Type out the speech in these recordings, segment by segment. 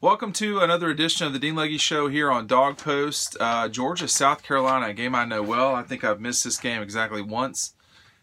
Welcome to another edition of the Dean Legge Show here on DawgPost. Uh, Georgia, South Carolina, a game I know well. I think I've missed this game exactly once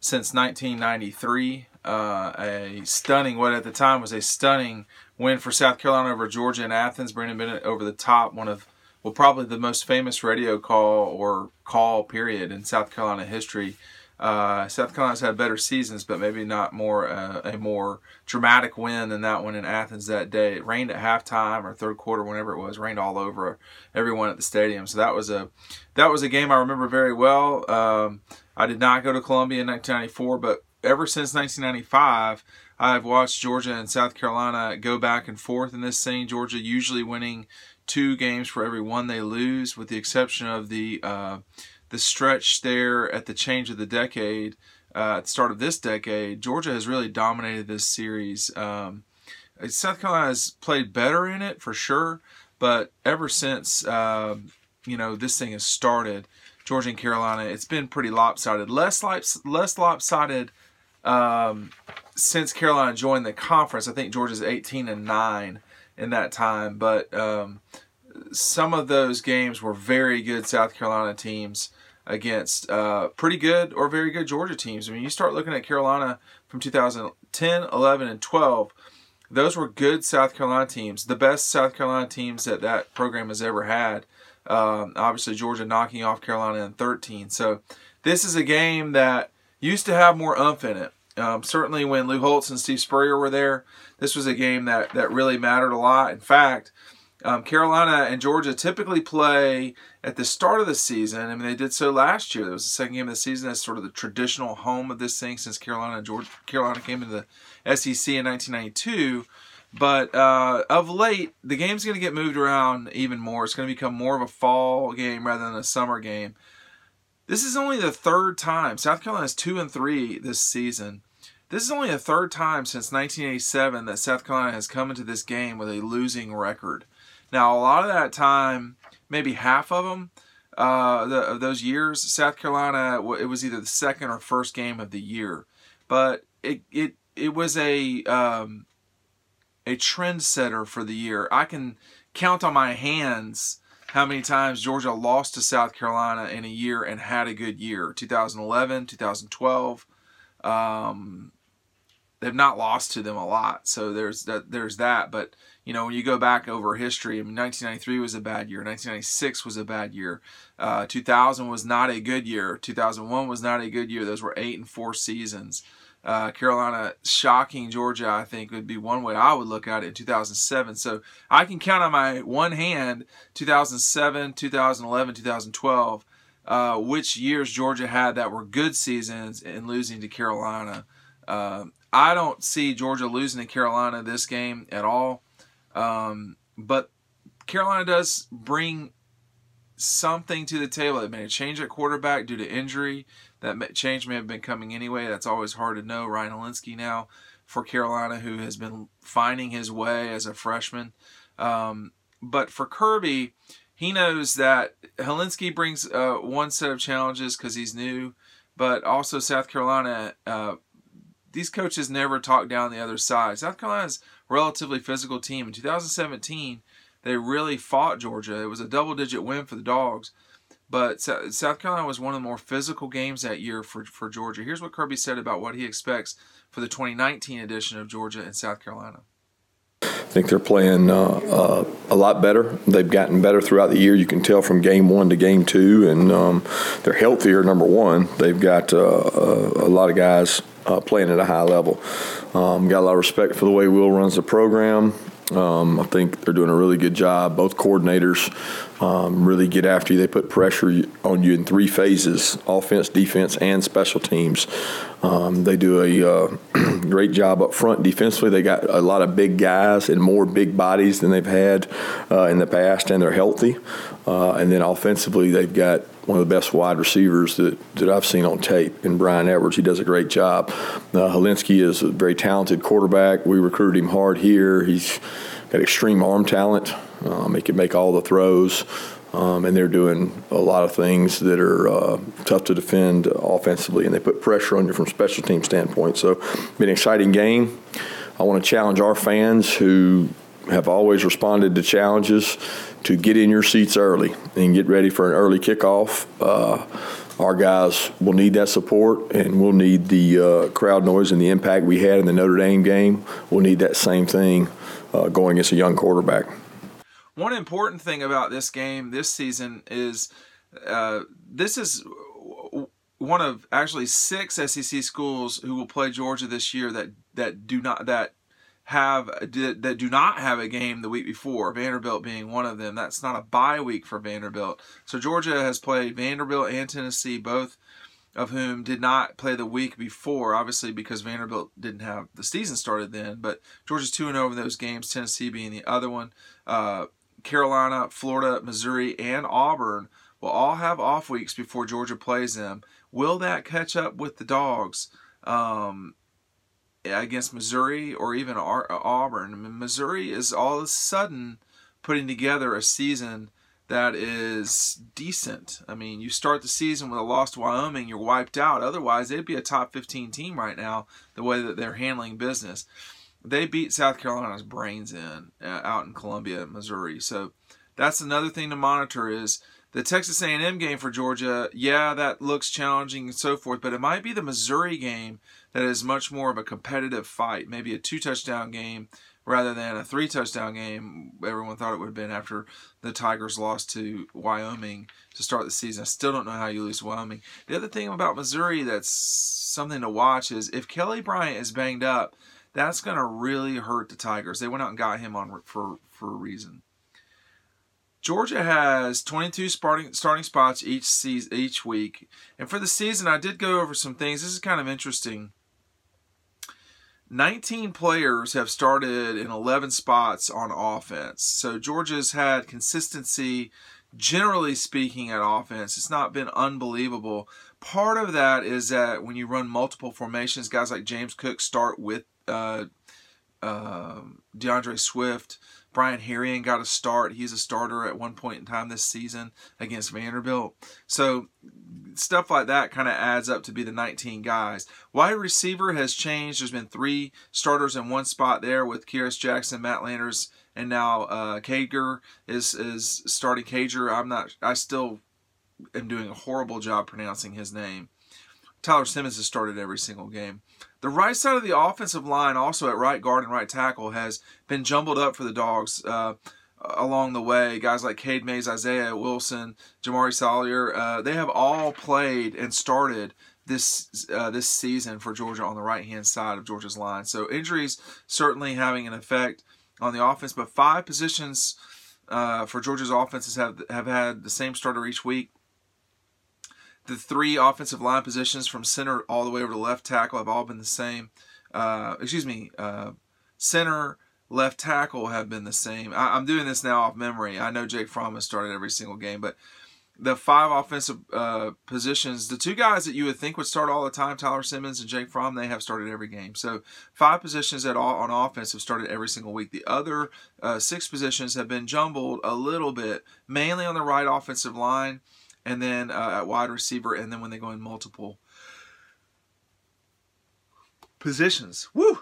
since 1993. Uh, a stunning, what at the time was a stunning win for South Carolina over Georgia in Athens. Brandon Bennett over the top, one of, well, probably the most famous radio call or call period in South Carolina history. Uh, South Carolina's had better seasons, but maybe not more uh, a more dramatic win than that one in Athens that day. It rained at halftime or third quarter, whenever it was. Rained all over everyone at the stadium. So that was a that was a game I remember very well. Um, I did not go to Columbia in 1994, but ever since 1995, I've watched Georgia and South Carolina go back and forth in this thing. Georgia usually winning two games for every one they lose, with the exception of the uh, the stretch there at the change of the decade, uh, at the start of this decade, Georgia has really dominated this series. Um, South Carolina has played better in it for sure, but ever since uh, you know this thing has started, Georgia and Carolina, it's been pretty lopsided. Less less lopsided um, since Carolina joined the conference. I think Georgia's 18 and nine in that time, but um, some of those games were very good South Carolina teams against uh, pretty good or very good Georgia teams. I mean, you start looking at Carolina from 2010, 11, and 12. Those were good South Carolina teams, the best South Carolina teams that that program has ever had. Um, obviously, Georgia knocking off Carolina in 13. So, this is a game that used to have more umph in it. Um, certainly, when Lou Holtz and Steve Spurrier were there, this was a game that, that really mattered a lot. In fact, um, Carolina and Georgia typically play at the start of the season. I mean, they did so last year. It was the second game of the season. That's sort of the traditional home of this thing since Carolina Georgia, Carolina came into the SEC in 1992. But uh, of late, the game's going to get moved around even more. It's going to become more of a fall game rather than a summer game. This is only the third time. South Carolina's two and three this season. This is only the third time since 1987 that South Carolina has come into this game with a losing record. Now, a lot of that time, maybe half of them, uh, the, of those years, South Carolina, it was either the second or first game of the year, but it it it was a um, a trendsetter for the year. I can count on my hands how many times Georgia lost to South Carolina in a year and had a good year. 2011, 2012. Um, they've not lost to them a lot, so there's that. There's that, but you know, when you go back over history, I mean, 1993 was a bad year. 1996 was a bad year. Uh, 2000 was not a good year. 2001 was not a good year. Those were eight and four seasons. Uh, Carolina shocking Georgia, I think, would be one way I would look at it in 2007. So I can count on my one hand 2007, 2011, 2012, uh, which years Georgia had that were good seasons and losing to Carolina. Uh, I don't see Georgia losing to Carolina this game at all. Um, but Carolina does bring something to the table. They made a change at quarterback due to injury. That change may have been coming anyway. That's always hard to know. Ryan Hilinski now for Carolina, who has been finding his way as a freshman. Um, but for Kirby, he knows that Hilinski brings uh, one set of challenges because he's new, but also South Carolina. Uh, these coaches never talk down the other side. South Carolina's relatively physical team. In 2017, they really fought Georgia. It was a double digit win for the Dogs. But South Carolina was one of the more physical games that year for, for Georgia. Here's what Kirby said about what he expects for the 2019 edition of Georgia and South Carolina. I think they're playing uh, uh, a lot better. They've gotten better throughout the year. You can tell from game one to game two, and um, they're healthier. Number one, they've got uh, a, uh, a lot of guys uh, playing at a high level. Um, got a lot of respect for the way Will runs the program. Um, I think they're doing a really good job. Both coordinators um, really get after you. They put pressure on you in three phases offense, defense, and special teams. Um, they do a uh, great job up front defensively. They got a lot of big guys and more big bodies than they've had uh, in the past, and they're healthy. Uh, and then offensively, they've got one of the best wide receivers that, that I've seen on tape in Bryan Edwards. He does a great job. Uh, Hilinski is a very talented quarterback. We recruited him hard here. He's got extreme arm talent. Um, he can make all the throws. Um, and they're doing a lot of things that are uh, tough to defend offensively, and they put pressure on you from special team standpoint. So, been an exciting game. I want to challenge our fans who have always responded to challenges to get in your seats early and get ready for an early kickoff. Uh, our guys will need that support, and we'll need the uh, crowd noise and the impact we had in the Notre Dame game. We'll need that same thing uh, going against a young quarterback. One important thing about this game this season is uh, this is one of actually six SEC schools who will play Georgia this year that that do not that have that do not have a game the week before. Vanderbilt being one of them. That's not a bye week for Vanderbilt. So Georgia has played Vanderbilt and Tennessee, both of whom did not play the week before. Obviously, because Vanderbilt didn't have the season started then. But Georgia's two and over those games. Tennessee being the other one. Uh, Carolina, Florida, Missouri, and Auburn will all have off weeks before Georgia plays them. Will that catch up with the Dogs um, against Missouri or even Auburn? I mean, Missouri is all of a sudden putting together a season that is decent. I mean, you start the season with a loss to Wyoming, you're wiped out. Otherwise, they'd be a top 15 team right now, the way that they're handling business. They beat South Carolina's brains in uh, out in Columbia, Missouri. So that's another thing to monitor is the Texas A&M game for Georgia, yeah, that looks challenging and so forth, but it might be the Missouri game that is much more of a competitive fight, maybe a two touchdown game rather than a three touchdown game. Everyone thought it would have been after the Tigers lost to Wyoming to start the season. I still don't know how you lose to Wyoming. The other thing about Missouri that's something to watch is if Kelly Bryant is banged up, that's going to really hurt the Tigers. They went out and got him on for for a reason. Georgia has 22 starting starting spots each season, each week, and for the season, I did go over some things. This is kind of interesting. 19 players have started in 11 spots on offense. So Georgia's had consistency, generally speaking, at offense. It's not been unbelievable. Part of that is that when you run multiple formations, guys like James Cook start with uh, uh, D'Andre Swift Brian Herrien got a start. He's a starter at one point in time this season against Vanderbilt. So stuff like that kind of adds up to be the 19 guys. Wide receiver has changed. There's been three starters in one spot there with Kearis Jackson, Matt Landers, and now uh, Cager is is starting Cager. I'm not. I still am doing a horrible job pronouncing his name. Tyler Simmons has started every single game. The right side of the offensive line, also at right guard and right tackle, has been jumbled up for the Dogs uh, along the way. Guys like Cade Mays, Isaiah Wilson, Jamaree Salyer, uh, they have all played and started this uh, this season for Georgia on the right hand side of Georgia's line. So injuries certainly having an effect on the offense, but five positions uh, for Georgia's offenses have have had the same starter each week. The three offensive line positions from center all the way over to left tackle have all been the same. Uh, excuse me, uh, center, left tackle have been the same. I, am doing this now off memory. I know Jake Fromm has started every single game, but the five offensive uh, positions, the two guys that you would think would start all the time, Tyler Simmons and Jake Fromm, they have started every game. So five positions at all on offense have started every single week. The other uh, six positions have been jumbled a little bit, mainly on the right offensive line and then uh, at wide receiver, and then when they go in multiple positions. Woo!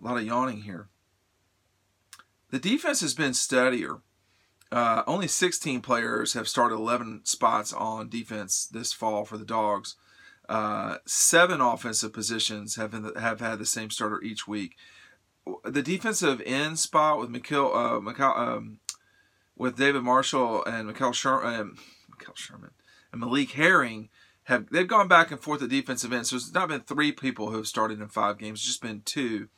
A lot of yawning here. The defense has been steadier. Uh, only 16 players have started 11 spots on defense this fall for the Dogs. Uh, seven offensive positions have been, have had the same starter each week. The defensive end spot with Mikhail, uh, Mikhail um, with David Marshall and Mikel Sherman, Mikel Sherman and Malik Herring have they've gone back and forth at defensive end. So it's not been three people who have started in five games; it's just been two.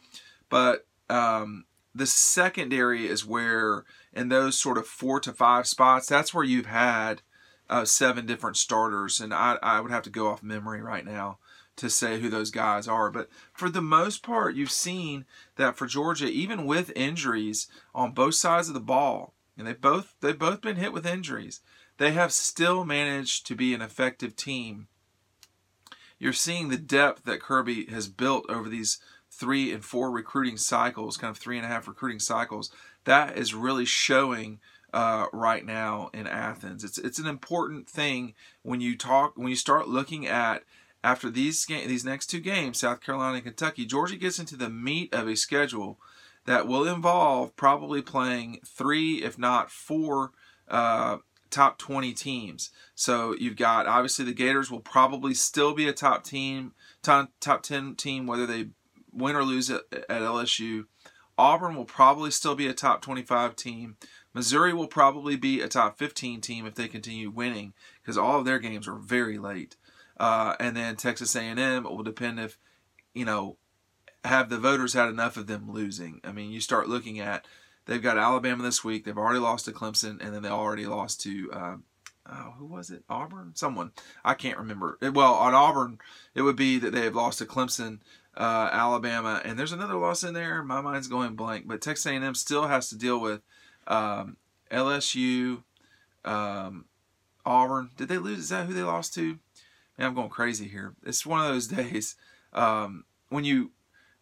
But um, the secondary is where, in those sort of four to five spots, that's where you've had uh, seven different starters, and I, I would have to go off memory right now to say who those guys are. But for the most part, you've seen that for Georgia, even with injuries on both sides of the ball, and they both they've both been hit with injuries they have still managed to be an effective team. You're seeing the depth that Kirby has built over these three and four recruiting cycles, kind of three and a half recruiting cycles. That is really showing uh, right now in Athens. It's it's an important thing when you talk when you start looking at after these game, these next two games, South Carolina and Kentucky. Georgia gets into the meat of a schedule that will involve probably playing three, if not four, uh, top 20 teams. So you've got obviously the Gators will probably still be a top team, top, top 10 team, whether they win or lose at, at LSU. Auburn will probably still be a top 25 team. Missouri will probably be a top 15 team if they continue winning because all of their games are very late. Uh, and then Texas A&M will depend if you know have the voters had enough of them losing. I mean, you start looking at they've got Alabama this week. They've already lost to Clemson, and then they already lost to uh, oh, who was it? Auburn? Someone I can't remember. Well, on Auburn, it would be that they have lost to Clemson, uh, Alabama, and there's another loss in there. My mind's going blank, but Texas A&M still has to deal with um, LSU, um, Auburn. Did they lose? Is that who they lost to? Man, I'm going crazy here. It's one of those days um, when you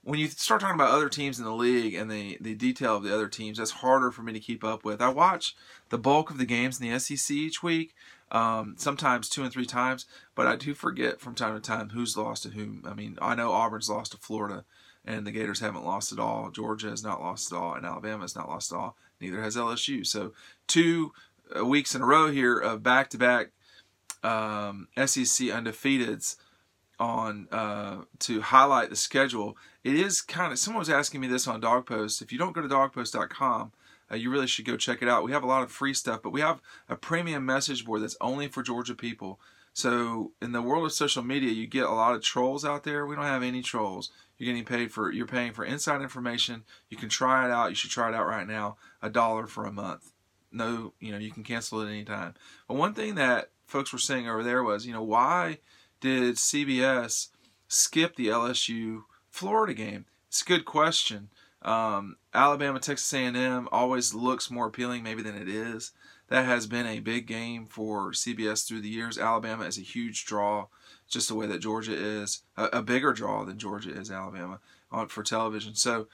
when you start talking about other teams in the league and the, the detail of the other teams, that's harder for me to keep up with. I watch the bulk of the games in the SEC each week, um, sometimes two and three times, but I do forget from time to time who's lost to whom. I mean, I know Auburn's lost to Florida, and the Gators haven't lost at all. Georgia has not lost at all, and Alabama has not lost at all. Neither has LSU. So two uh, weeks in a row here of back to back SEC undefeateds on uh, to highlight the schedule. It is kind of someone was asking me this on DawgPost. If you don't go to dawgpost.com, uh, you really should go check it out. We have a lot of free stuff, but we have a premium message board that's only for Georgia people. So in the world of social media, you get a lot of trolls out there. We don't have any trolls. You're getting paid for you're paying for inside information. You can try it out. You should try it out right now. A dollar for a month. No, you know you can cancel it anytime. But one thing that folks were saying over there was, you know, why did CBS skip the LSU Florida game? It's a good question. Um, Alabama Texas A&M always looks more appealing maybe than it is. That has been a big game for CBS through the years. Alabama is a huge draw, just the way that Georgia is a, a bigger draw than Georgia is Alabama on for television. So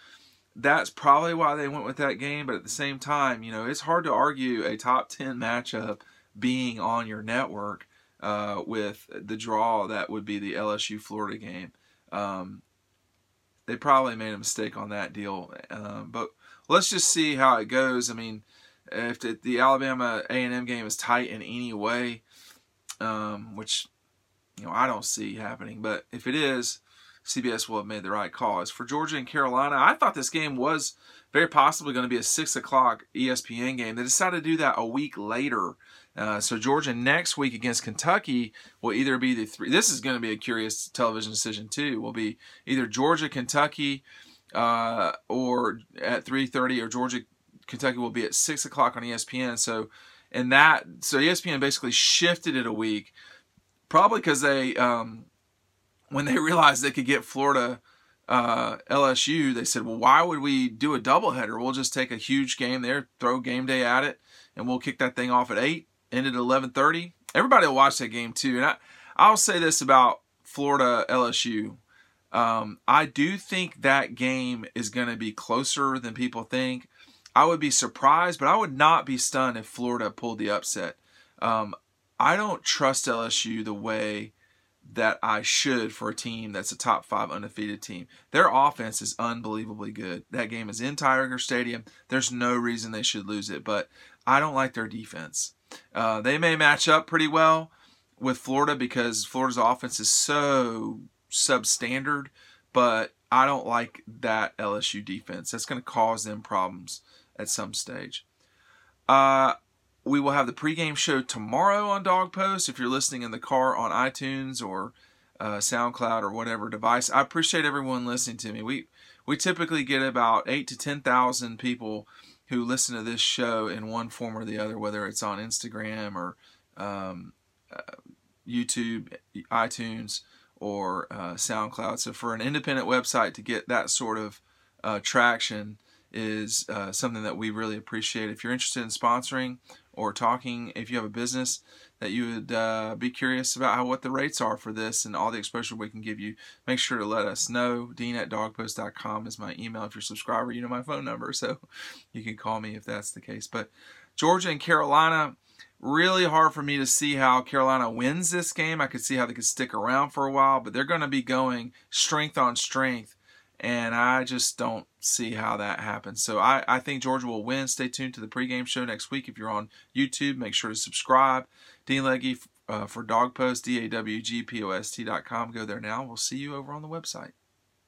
that's probably why they went with that game. But at the same time, you know, it's hard to argue a top ten matchup being on your network uh, with the draw that would be the LSU Florida game. Um, they probably made a mistake on that deal, um, but let's just see how it goes. I mean, if the, the Alabama A and M game is tight in any way, um, which you know I don't see happening, but if it is, CBS will have made the right call. As for Georgia and Carolina, I thought this game was very possibly going to be a six o'clock ESPN game. They decided to do that a week later uh, so Georgia next week against Kentucky will either be the three. This is going to be a curious television decision too. Will be either Georgia Kentucky uh, or at three thirty, or Georgia Kentucky will be at six o'clock on ESPN. So and that so ESPN basically shifted it a week, probably because they um, when they realized they could get Florida. Uh, LSU, they said, well, why would we do a doubleheader? We'll just take a huge game there, throw game day at it, and we'll kick that thing off at eight ended at 11:30. Everybody will watch that game too. And I, I'll say this about Florida LSU. Um, I do think that game is going to be closer than people think. I would be surprised, but I would not be stunned if Florida pulled the upset. Um, I don't trust LSU the way that I should for a team that's a top five undefeated team. Their offense is unbelievably good. That game is in Tiger Stadium. There's no reason they should lose it, but I don't like their defense. Uh, they may match up pretty well with Florida because Florida's offense is so substandard, but I don't like that LSU defense. That's going to cause them problems at some stage. Uh, we will have the pregame show tomorrow on DawgPost. If you're listening in the car on iTunes or uh, SoundCloud or whatever device, I appreciate everyone listening to me. We we typically get about eight to ten thousand people who listen to this show in one form or the other, whether it's on Instagram or um, uh, YouTube, iTunes, or uh, SoundCloud. So for an independent website to get that sort of uh, traction is uh, something that we really appreciate. If you're interested in sponsoring or talking, if you have a business that you would uh, be curious about how what the rates are for this and all the exposure we can give you, make sure to let us know. Dean at dawgpost.com is my email. If you're a subscriber, you know my phone number, so you can call me if that's the case. But Georgia and Carolina, really hard for me to see how Carolina wins this game. I could see how they could stick around for a while, but they're going to be going strength on strength, and I just don't see how that happens. So I, I think Georgia will win. Stay tuned to the pregame show next week. If you're on YouTube, make sure to subscribe. Dean Legge uh, for DawgPost, D A W G P O S T dot com. Go there now. We'll see you over on the website.